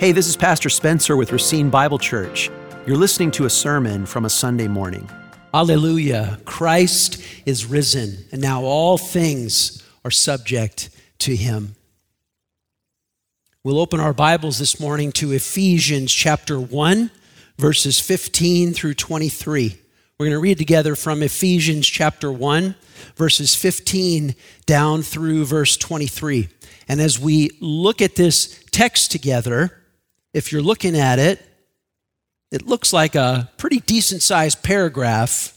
Hey, this is Pastor Spencer with Racine Bible Church. You're listening to a sermon from a Sunday morning. Alleluia. Christ is risen, and now all things are subject to him. We'll open our Bibles this morning to Ephesians chapter 1, verses 15 through 23. We're going to read together from Ephesians chapter 1, verses 15 down through verse 23. And as we look at this text together, if you're looking at it, it looks like a pretty decent sized paragraph.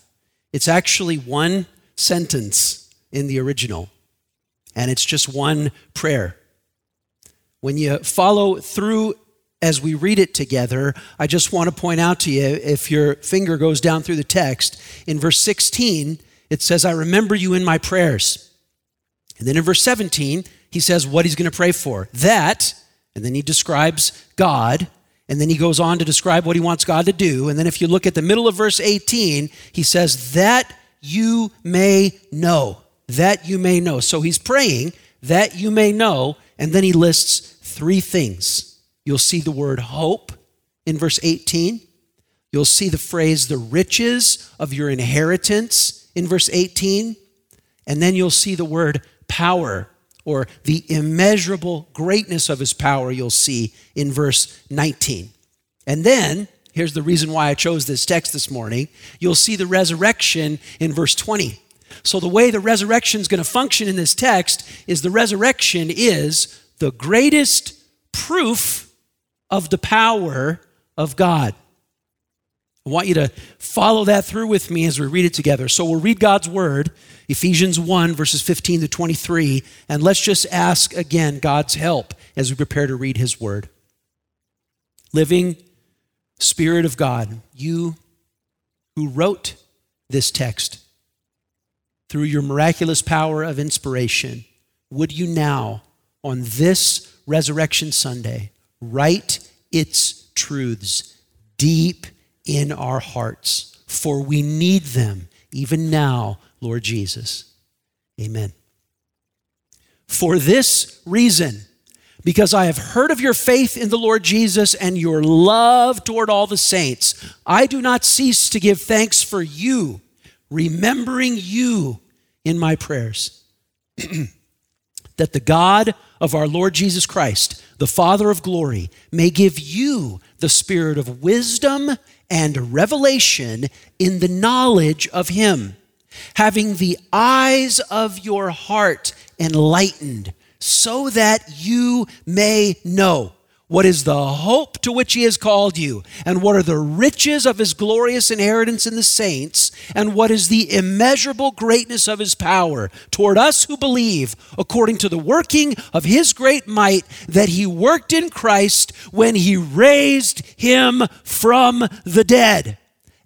It's actually one sentence in the original, and it's just one prayer. When you follow through as we read it together, I just want to point out to you if your finger goes down through the text, in verse 16, it says, I remember you in my prayers. And then in verse 17, he says what he's going to pray for. That, and then he describes God, and then he goes on to describe what he wants God to do. And then if you look at the middle of verse 18, he says, That you may know. That you may know. So he's praying, that you may know. And then he lists three things. You'll see the word hope in verse 18. You'll see the phrase, the riches of your inheritance in verse 18. And then you'll see the word power or the immeasurable greatness of his power, you'll see in verse 19. And then, here's the reason why I chose this text this morning you'll see the resurrection in verse 20. So, the way the resurrection is going to function in this text is the resurrection is the greatest proof of the power of God. I want you to follow that through with me as we read it together. So we'll read God's word, Ephesians 1, verses 15 to 23, and let's just ask again God's help as we prepare to read his word. Living Spirit of God, you who wrote this text through your miraculous power of inspiration, would you now, on this Resurrection Sunday, write its truths deep in our hearts, for we need them even now, Lord Jesus. Amen. For this reason, because I have heard of your faith in the Lord Jesus and your love toward all the saints, I do not cease to give thanks for you, remembering you in my prayers. that the God of our Lord Jesus Christ, the Father of glory, may give you the spirit of wisdom and revelation in the knowledge of Him, having the eyes of your heart enlightened, so that you may know what is the hope to which he has called you? And what are the riches of his glorious inheritance in the saints? And what is the immeasurable greatness of his power toward us who believe, according to the working of his great might that he worked in Christ when he raised him from the dead?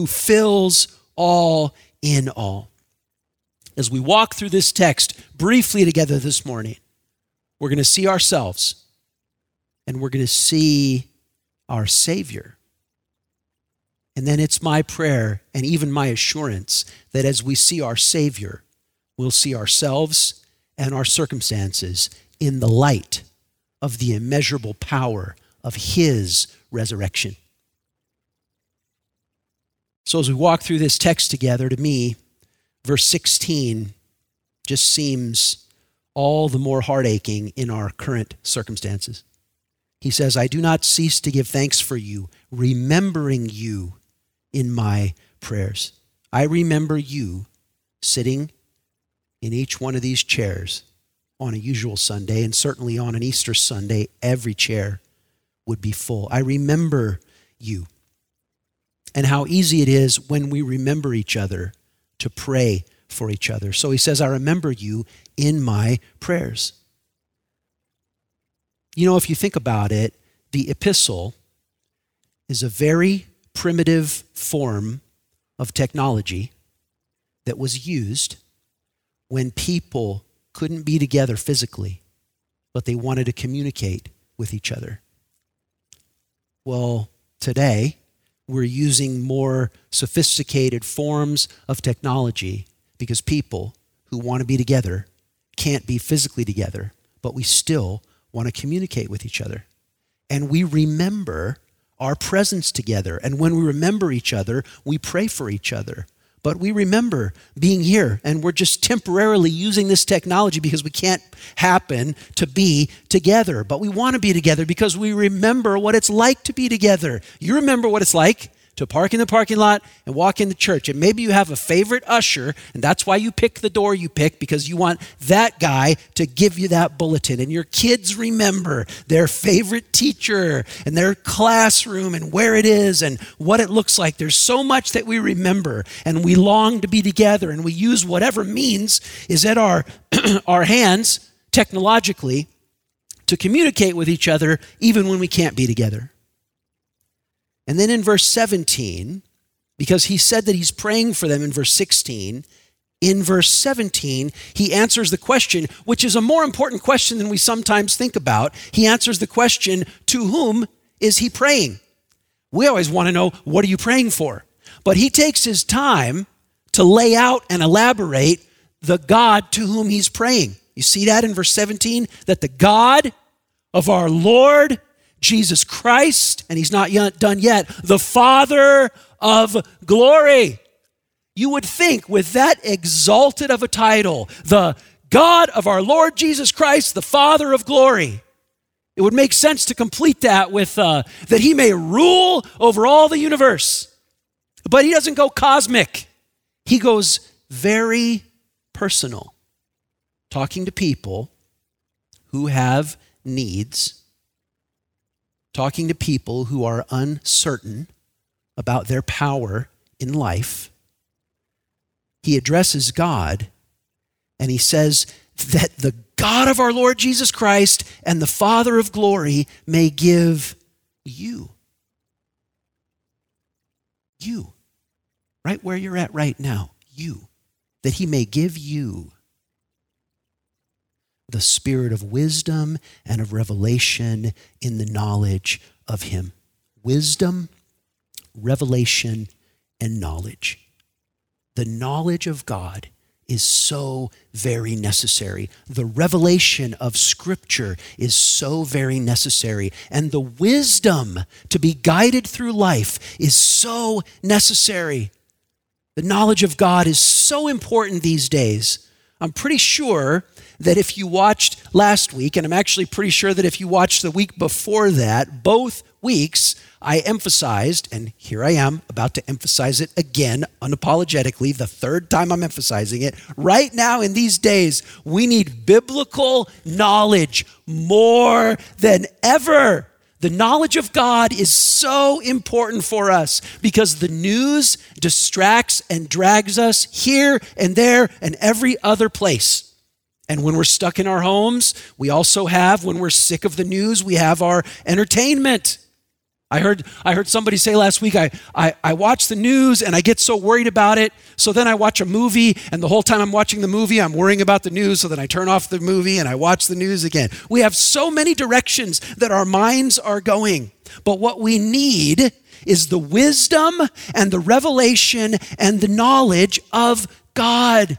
who fills all in all. As we walk through this text briefly together this morning, we're going to see ourselves and we're going to see our Savior. And then it's my prayer and even my assurance that as we see our Savior, we'll see ourselves and our circumstances in the light of the immeasurable power of His resurrection. So, as we walk through this text together, to me, verse 16 just seems all the more heartaching in our current circumstances. He says, I do not cease to give thanks for you, remembering you in my prayers. I remember you sitting in each one of these chairs on a usual Sunday, and certainly on an Easter Sunday, every chair would be full. I remember you and how easy it is when we remember each other to pray for each other. So he says, I remember you in my prayers. You know, if you think about it, the epistle is a very primitive form of technology that was used when people couldn't be together physically, but they wanted to communicate with each other. Well, today, we're using more sophisticated forms of technology because people who want to be together can't be physically together, but we still want to communicate with each other. And we remember our presence together. And when we remember each other, we pray for each other. But we remember being here, and we're just temporarily using this technology because we can't happen to be together. But we want to be together because we remember what it's like to be together. You remember what it's like to park in the parking lot and walk into church. And maybe you have a favorite usher, and that's why you pick the door you pick because you want that guy to give you that bulletin. And your kids remember their favorite teacher and their classroom and where it is and what it looks like. There's so much that we remember, and we long to be together, and we use whatever means is at our, our hands technologically to communicate with each other even when we can't be together. And then in verse 17, because he said that he's praying for them in verse 16, in verse 17, he answers the question, which is a more important question than we sometimes think about. He answers the question, To whom is he praying? We always want to know, What are you praying for? But he takes his time to lay out and elaborate the God to whom he's praying. You see that in verse 17? That the God of our Lord Jesus Christ, and he's not yet done yet, the Father of glory. You would think with that exalted of a title, the God of our Lord Jesus Christ, the Father of glory, it would make sense to complete that with uh, that he may rule over all the universe. But he doesn't go cosmic, he goes very personal, talking to people who have needs talking to people who are uncertain about their power in life, he addresses God and he says that the God of our Lord Jesus Christ and the Father of glory may give you. You. Right where you're at right now. You. That he may give you the spirit of wisdom and of revelation in the knowledge of Him. Wisdom, revelation, and knowledge. The knowledge of God is so very necessary. The revelation of Scripture is so very necessary. And the wisdom to be guided through life is so necessary. The knowledge of God is so important these days. I'm pretty sure that if you watched last week, and I'm actually pretty sure that if you watched the week before that, both weeks, I emphasized, and here I am about to emphasize it again unapologetically, the third time I'm emphasizing it. Right now, in these days, we need biblical knowledge more than ever. The knowledge of God is so important for us because the news distracts and drags us here and there and every other place. And when we're stuck in our homes, we also have, when we're sick of the news, we have our entertainment. I heard, I heard somebody say last week, I, I, I watch the news and I get so worried about it. So then I watch a movie, and the whole time I'm watching the movie, I'm worrying about the news. So then I turn off the movie and I watch the news again. We have so many directions that our minds are going. But what we need is the wisdom and the revelation and the knowledge of God.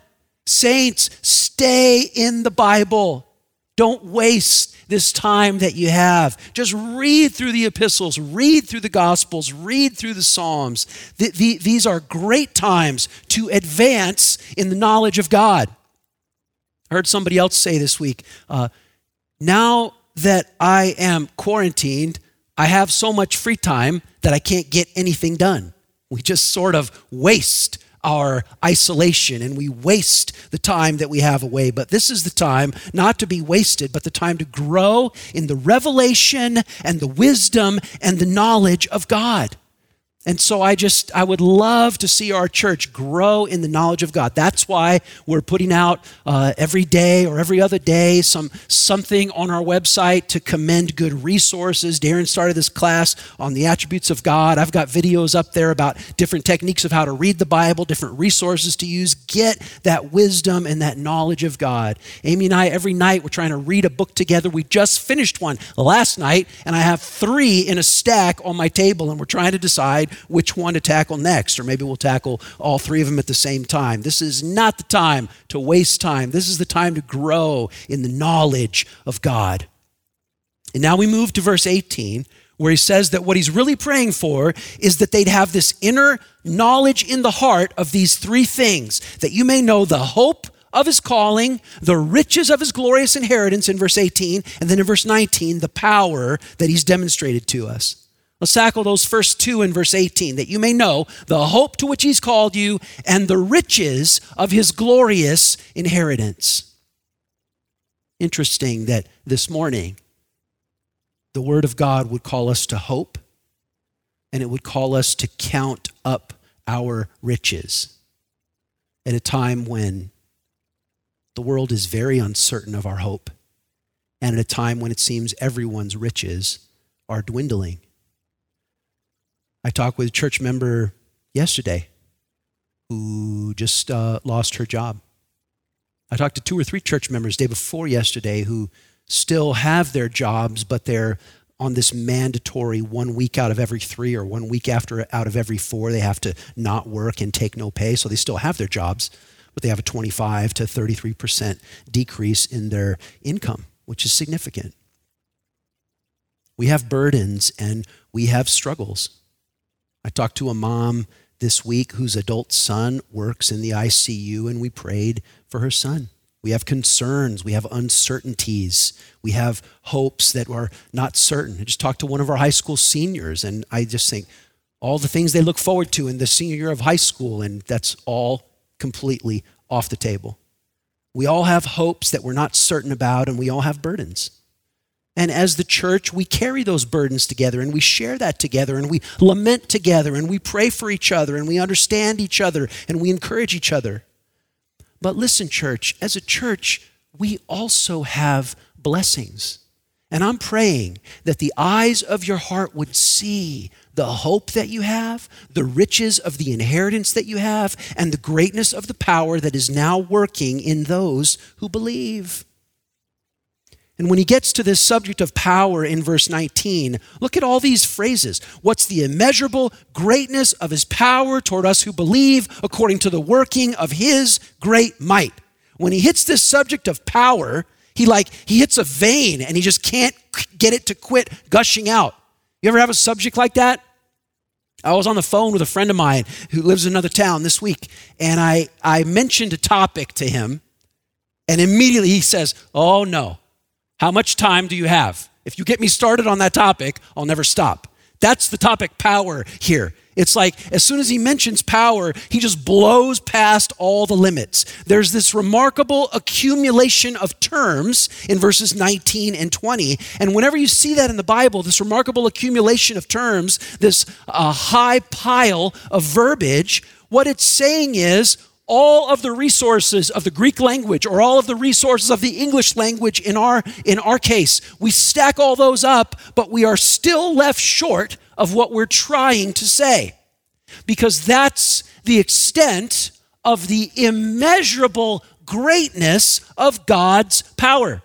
Saints, stay in the Bible. Don't waste this time that you have. Just read through the epistles, read through the gospels, read through the Psalms. The, the, these are great times to advance in the knowledge of God. I heard somebody else say this week uh, now that I am quarantined, I have so much free time that I can't get anything done. We just sort of waste our isolation and we waste the time that we have away. But this is the time not to be wasted, but the time to grow in the revelation and the wisdom and the knowledge of God. And so I just, I would love to see our church grow in the knowledge of God. That's why we're putting out uh, every day or every other day some something on our website to commend good resources. Darren started this class on the attributes of God. I've got videos up there about different techniques of how to read the Bible, different resources to use. Get that wisdom and that knowledge of God. Amy and I, every night, we're trying to read a book together. We just finished one last night, and I have three in a stack on my table, and we're trying to which one to tackle next, or maybe we'll tackle all three of them at the same time. This is not the time to waste time. This is the time to grow in the knowledge of God. And now we move to verse 18, where he says that what he's really praying for is that they'd have this inner knowledge in the heart of these three things that you may know the hope of his calling, the riches of his glorious inheritance in verse 18, and then in verse 19, the power that he's demonstrated to us. Let's tackle those first two in verse 18 that you may know the hope to which he's called you and the riches of his glorious inheritance. Interesting that this morning the word of God would call us to hope and it would call us to count up our riches at a time when the world is very uncertain of our hope and at a time when it seems everyone's riches are dwindling. I talked with a church member yesterday who just uh, lost her job. I talked to two or three church members day before yesterday who still have their jobs, but they're on this mandatory one week out of every three or one week after out of every four. They have to not work and take no pay. So they still have their jobs, but they have a 25 to 33% decrease in their income, which is significant. We have burdens and we have struggles. I talked to a mom this week whose adult son works in the ICU, and we prayed for her son. We have concerns, we have uncertainties, we have hopes that are not certain. I just talked to one of our high school seniors, and I just think all the things they look forward to in the senior year of high school, and that's all completely off the table. We all have hopes that we're not certain about, and we all have burdens. And as the church, we carry those burdens together and we share that together and we lament together and we pray for each other and we understand each other and we encourage each other. But listen, church, as a church, we also have blessings. And I'm praying that the eyes of your heart would see the hope that you have, the riches of the inheritance that you have, and the greatness of the power that is now working in those who believe. And when he gets to this subject of power in verse 19, look at all these phrases. What's the immeasurable greatness of his power toward us who believe according to the working of his great might? When he hits this subject of power, he like he hits a vein and he just can't get it to quit gushing out. You ever have a subject like that? I was on the phone with a friend of mine who lives in another town this week, and I, I mentioned a topic to him, and immediately he says, Oh no, how much time do you have? If you get me started on that topic, I'll never stop. That's the topic power here. It's like as soon as he mentions power, he just blows past all the limits. There's this remarkable accumulation of terms in verses 19 and 20. And whenever you see that in the Bible, this remarkable accumulation of terms, this uh, high pile of verbiage, what it's saying is all of the resources of the Greek language or all of the resources of the English language in our, in our case. We stack all those up, but we are still left short of what we're trying to say. Because that's the extent of the immeasurable greatness of God's power.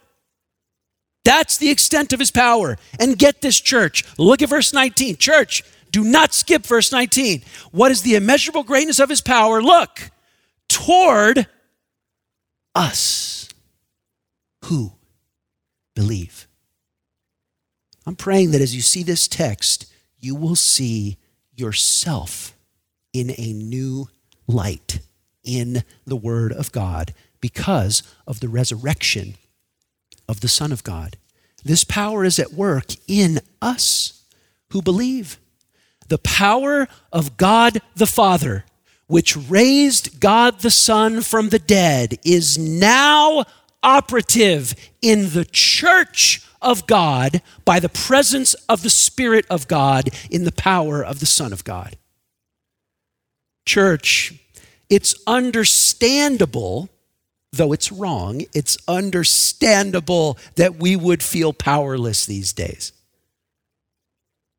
That's the extent of his power. And get this, church. Look at verse 19. Church, do not skip verse 19. What is the immeasurable greatness of his power? Look toward us who believe. I'm praying that as you see this text, you will see yourself in a new light in the Word of God because of the resurrection of the Son of God. This power is at work in us who believe. The power of God the Father which raised God the Son from the dead, is now operative in the church of God by the presence of the Spirit of God in the power of the Son of God. Church, it's understandable, though it's wrong, it's understandable that we would feel powerless these days.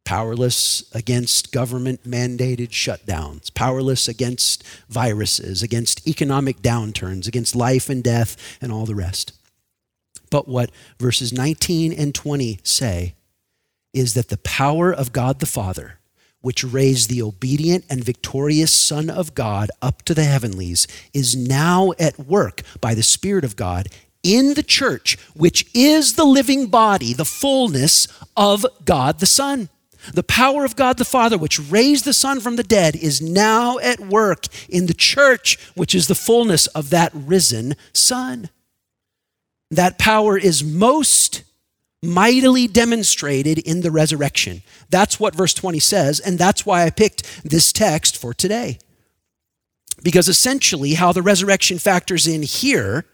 Powerless against government mandated shutdowns, powerless against viruses, against economic downturns, against life and death, and all the rest. But what verses 19 and 20 say is that the power of God the Father, which raised the obedient and victorious Son of God up to the heavenlies, is now at work by the Spirit of God in the church, which is the living body, the fullness of God the Son. The power of God the Father, which raised the Son from the dead, is now at work in the church, which is the fullness of that risen Son. That power is most mightily demonstrated in the resurrection. That's what verse 20 says, and that's why I picked this text for today. Because essentially, how the resurrection factors in here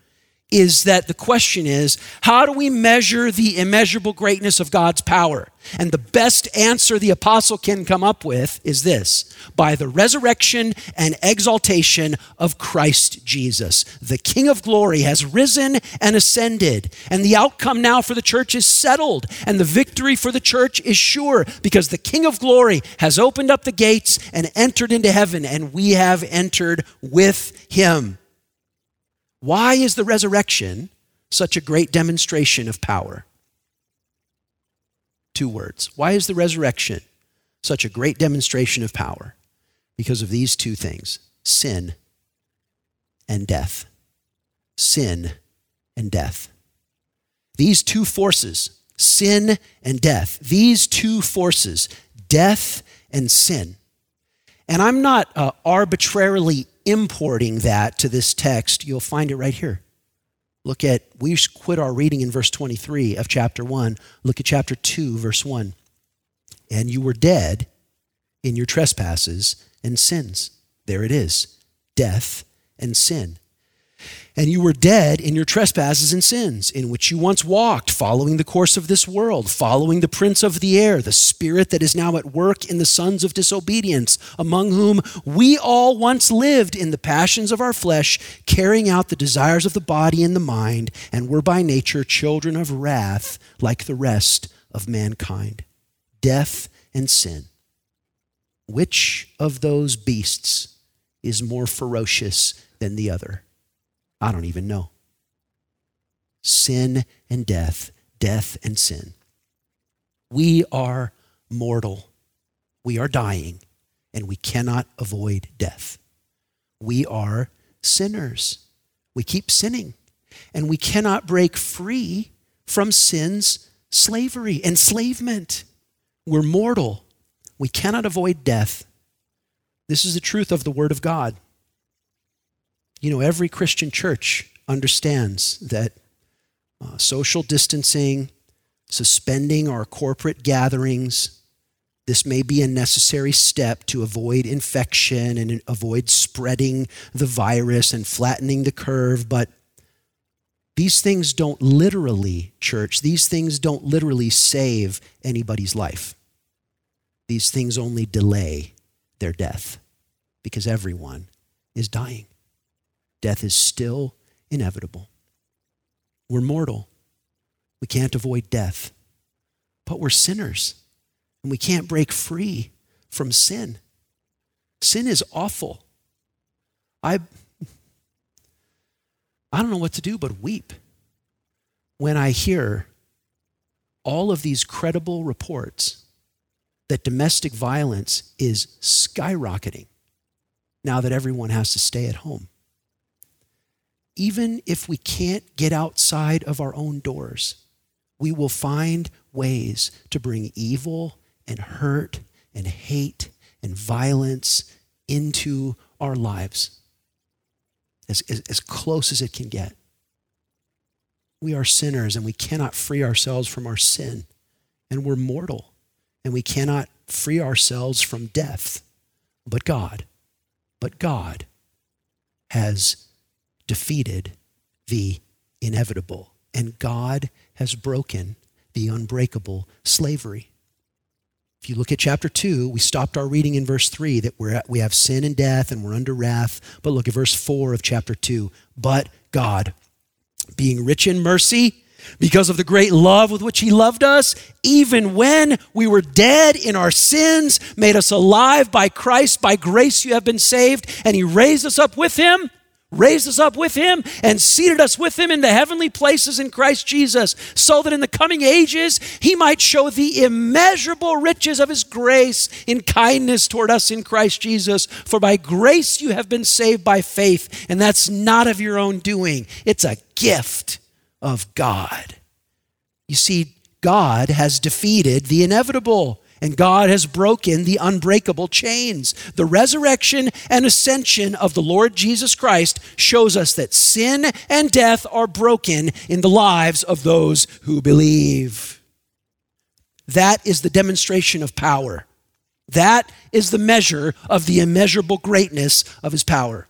is that the question is how do we measure the immeasurable greatness of God's power? And the best answer the apostle can come up with is this by the resurrection and exaltation of Christ Jesus. The King of glory has risen and ascended, and the outcome now for the church is settled, and the victory for the church is sure because the King of glory has opened up the gates and entered into heaven, and we have entered with him. Why is the resurrection such a great demonstration of power? Two words. Why is the resurrection such a great demonstration of power? Because of these two things sin and death. Sin and death. These two forces, sin and death, these two forces, death and sin. And I'm not uh, arbitrarily importing that to this text, you'll find it right here. Look at, we quit our reading in verse 23 of chapter 1. Look at chapter 2, verse 1. And you were dead in your trespasses and sins. There it is death and sin. And you were dead in your trespasses and sins, in which you once walked, following the course of this world, following the prince of the air, the spirit that is now at work in the sons of disobedience, among whom we all once lived in the passions of our flesh, carrying out the desires of the body and the mind, and were by nature children of wrath like the rest of mankind. Death and sin. Which of those beasts is more ferocious than the other? I don't even know. Sin and death, death and sin. We are mortal. We are dying, and we cannot avoid death. We are sinners. We keep sinning, and we cannot break free from sin's slavery, enslavement. We're mortal. We cannot avoid death. This is the truth of the Word of God. You know, every Christian church understands that uh, social distancing, suspending our corporate gatherings, this may be a necessary step to avoid infection and avoid spreading the virus and flattening the curve, but these things don't literally, church, these things don't literally save anybody's life. These things only delay their death because everyone is dying. Death is still inevitable. We're mortal. We can't avoid death. But we're sinners, and we can't break free from sin. Sin is awful. I, I don't know what to do but weep when I hear all of these credible reports that domestic violence is skyrocketing now that everyone has to stay at home even if we can't get outside of our own doors, we will find ways to bring evil and hurt and hate and violence into our lives as, as, as, close as it can get. We are sinners and we cannot free ourselves from our sin, and we're mortal and we cannot free ourselves from death. But God, but God has defeated the inevitable, and God has broken the unbreakable slavery. If you look at chapter 2, we stopped our reading in verse 3 that we're at, we have sin and death and we're under wrath. But look at verse 4 of chapter 2. But God, being rich in mercy, because of the great love with which he loved us, even when we were dead in our sins, made us alive by Christ. By grace you have been saved, and he raised us up with him raised us up with him and seated us with him in the heavenly places in Christ Jesus, so that in the coming ages he might show the immeasurable riches of his grace in kindness toward us in Christ Jesus. For by grace you have been saved by faith, and that's not of your own doing, it's a gift of God. You see, God has defeated the inevitable and God has broken the unbreakable chains. The resurrection and ascension of the Lord Jesus Christ shows us that sin and death are broken in the lives of those who believe. That is the demonstration of power. That is the measure of the immeasurable greatness of his power.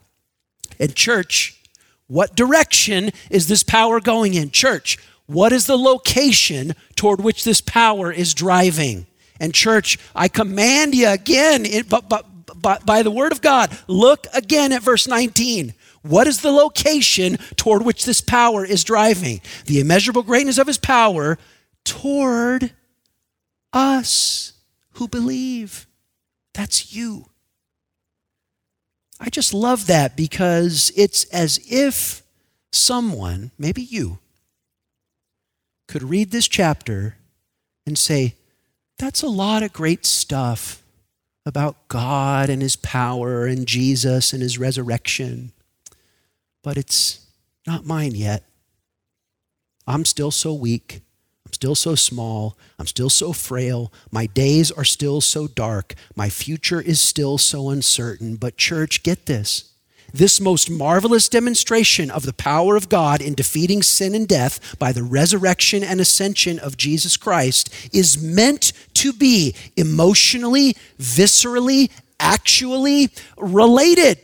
And, church, what direction is this power going in? Church, what is the location toward which this power is driving? And church, I command you again, but, but, but by the word of God, look again at verse 19. What is the location toward which this power is driving? The immeasurable greatness of his power toward us who believe. That's you. I just love that because it's as if someone, maybe you, could read this chapter and say, that's a lot of great stuff about God and his power and Jesus and his resurrection. But it's not mine yet. I'm still so weak. I'm still so small. I'm still so frail. My days are still so dark. My future is still so uncertain. But, church, get this. This most marvelous demonstration of the power of God in defeating sin and death by the resurrection and ascension of Jesus Christ is meant to be emotionally, viscerally, actually related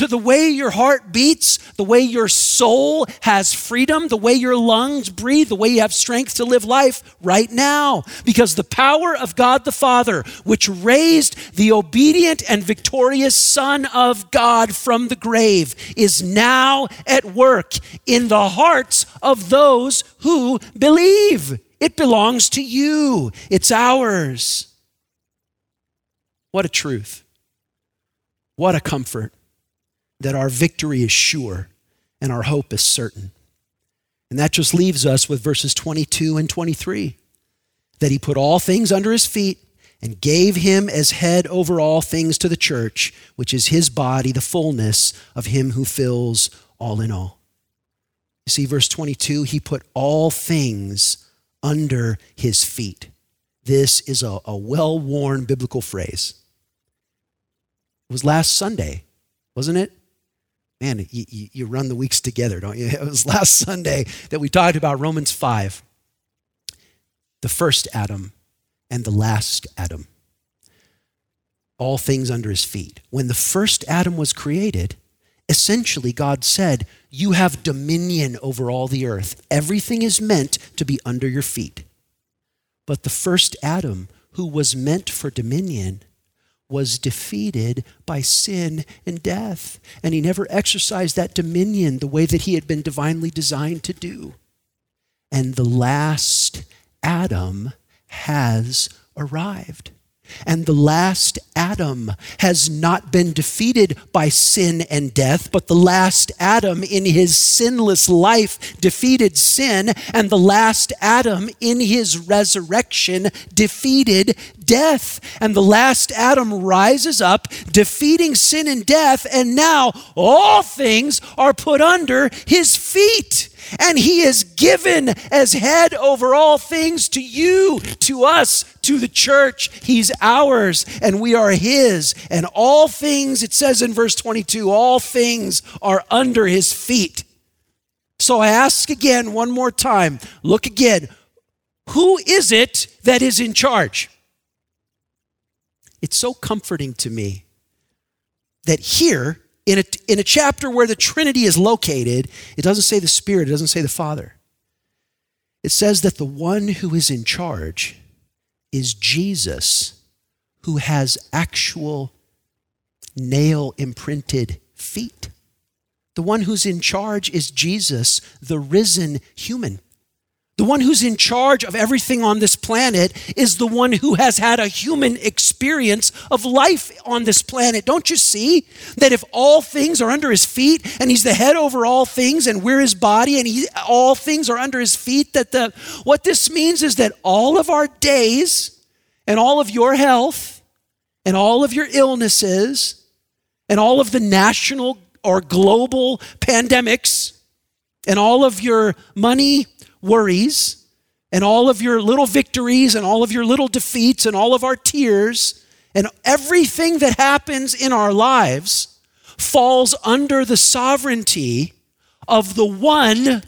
to the way your heart beats, the way your soul has freedom, the way your lungs breathe, the way you have strength to live life right now. Because the power of God the Father, which raised the obedient and victorious Son of God from the grave, is now at work in the hearts of those who believe. It belongs to you, it's ours. What a truth. What a comfort that our victory is sure and our hope is certain. And that just leaves us with verses 22 and 23 that he put all things under his feet and gave him as head over all things to the church, which is his body, the fullness of him who fills all in all. You see, verse 22, he put all things under his feet. This is a, a well worn biblical phrase. It was last Sunday, wasn't it? Man, you, you, run the weeks together, don't you? It was last Sunday that we talked about Romans 5, the first Adam and the last Adam. All things under his feet. When the first Adam was created, essentially God said, You have dominion over all the earth. Everything is meant to be under your feet. But the first Adam, who was meant for dominion, was defeated by sin and death. And he never exercised that dominion the way that he had been divinely designed to do. And the last Adam has arrived. And the last Adam has not been defeated by sin and death, but the last Adam in his sinless life defeated sin, and the last Adam in his resurrection defeated death. And the last Adam rises up, defeating sin and death, and now all things are put under his feet and he is given as head over all things to you, to us, to the church. He's ours and we are his. And all things, it says in verse 22, all things are under his feet. So I ask again, one more time, look again. Who is it that is in charge? It's so comforting to me that here in a, in a chapter where the Trinity is located, it doesn't say the Spirit, it doesn't say the Father. It says that the one who is in charge is Jesus, who has actual nail imprinted feet. The one who's in charge is Jesus, the risen human. The one who's in charge of everything on this planet is the one who has had a human experience of life on this planet. Don't you see that if all things are under his feet and he's the head over all things and we're his body and he, all things are under his feet that the what this means is that all of our days and all of your health and all of your illnesses and all of the national or global pandemics and all of your money worries and all of your little victories and all of your little defeats and all of our tears and everything that happens in our lives falls under the sovereignty of the one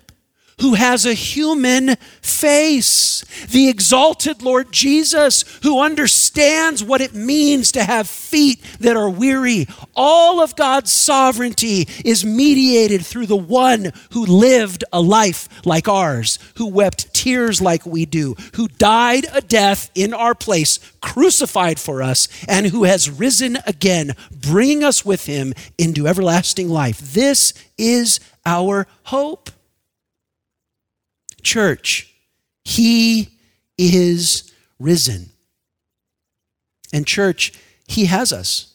who has a human face, the exalted Lord Jesus, who understands what it means to have feet that are weary. All of God's sovereignty is mediated through the one who lived a life like ours, who wept tears like we do, who died a death in our place, crucified for us, and who has risen again, bringing us with him into everlasting life. This is our hope. Church, he is risen. And church, he has us.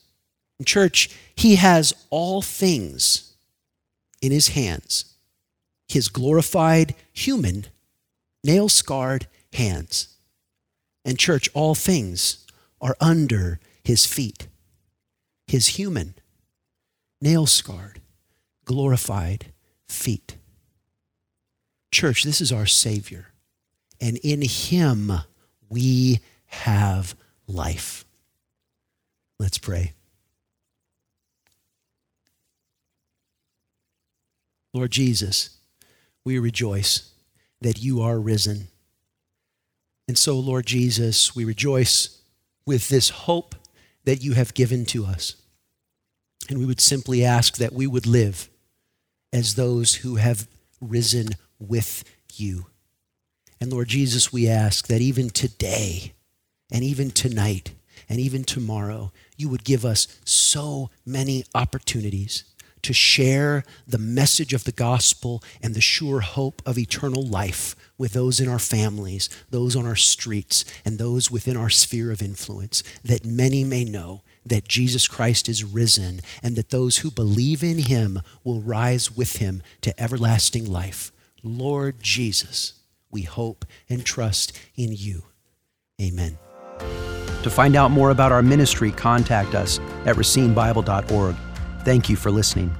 And church, he has all things in his hands. His glorified human, nail scarred hands. And church, all things are under his feet. His human, nail scarred, glorified feet. Church, this is our Savior. And in Him we have life. Let's pray. Lord Jesus, we rejoice that you are risen. And so, Lord Jesus, we rejoice with this hope that you have given to us. And we would simply ask that we would live as those who have risen with you. And Lord Jesus, we ask that even today, and even tonight, and even tomorrow, you would give us so many opportunities to share the message of the gospel and the sure hope of eternal life with those in our families, those on our streets, and those within our sphere of influence, that many may know that Jesus Christ is risen and that those who believe in him will rise with him to everlasting life. Lord Jesus, we hope and trust in you. Amen. To find out more about our ministry, contact us at racinebible.org. Thank you for listening.